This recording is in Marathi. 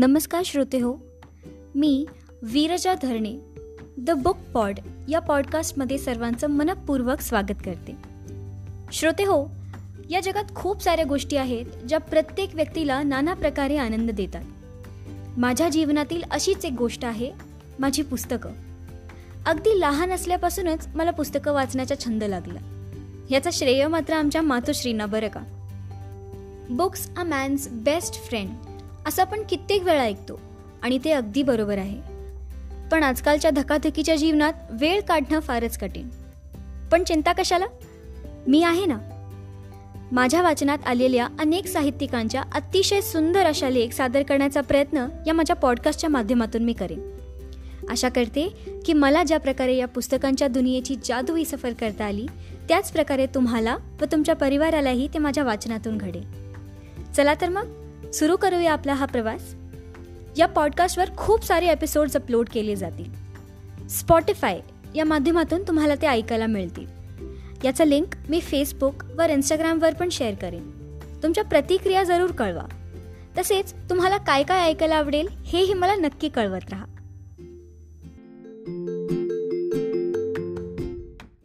नमस्कार श्रोते हो मी वीरजा धरणे द बुक पॉड या पॉडकास्टमध्ये सर्वांचं मनपूर्वक स्वागत करते. श्रोते हो या जगात खूप साऱ्या गोष्टी आहेत ज्या प्रत्येक व्यक्तीला नाना प्रकारे आनंद देतात. माझ्या जीवनातील अशीच एक गोष्ट आहे माझी पुस्तकं. अगदी लहान असल्यापासूनच मला पुस्तकं वाचण्याचा छंद लागला. याचा श्रेय मात्र आमच्या मातोश्रींना बरं का? Books a man's best friend असं आपण कित्येक वेळा ऐकतो आणि ते अगदी बरोबर आहे. पण आजकालच्या धकाधकीच्या जीवनात वेळ काढणं फारच कठीण. पण चिंता कशाला? मी आहे ना? माझ्या वाचनात आलेल्या अनेक साहित्यिकांच्या अतिशय सुंदर अशा लेख सादर करण्याचा प्रयत्न या माझ्या पॉडकास्टच्या माध्यमातून मी करेन. आशा करते की मला ज्या प्रकारे या पुस्तकांच्या दुनियेची जादुई सफर करता आली त्याच प्रकारे तुम्हाला व तुमच्या परिवारालाही ते माझ्या वाचनातून घडेल. चला तर मग सुरू करूया आपला हा प्रवास. या पॉडकास्टवर खूप सारे एपिसोड्स अपलोड केले जातील. स्पॉटीफाय या माध्यमातून तुम्हाला ते ऐकायला मिळतील. याचा लिंक मी फेसबुक व इंस्टाग्रामवर पण शेअर करेन. तुमच्या प्रतिक्रिया जरूर कळवा. तसेच तुम्हाला काय काय ऐकायला आवडेल हेही मला नक्की कळवत राहा.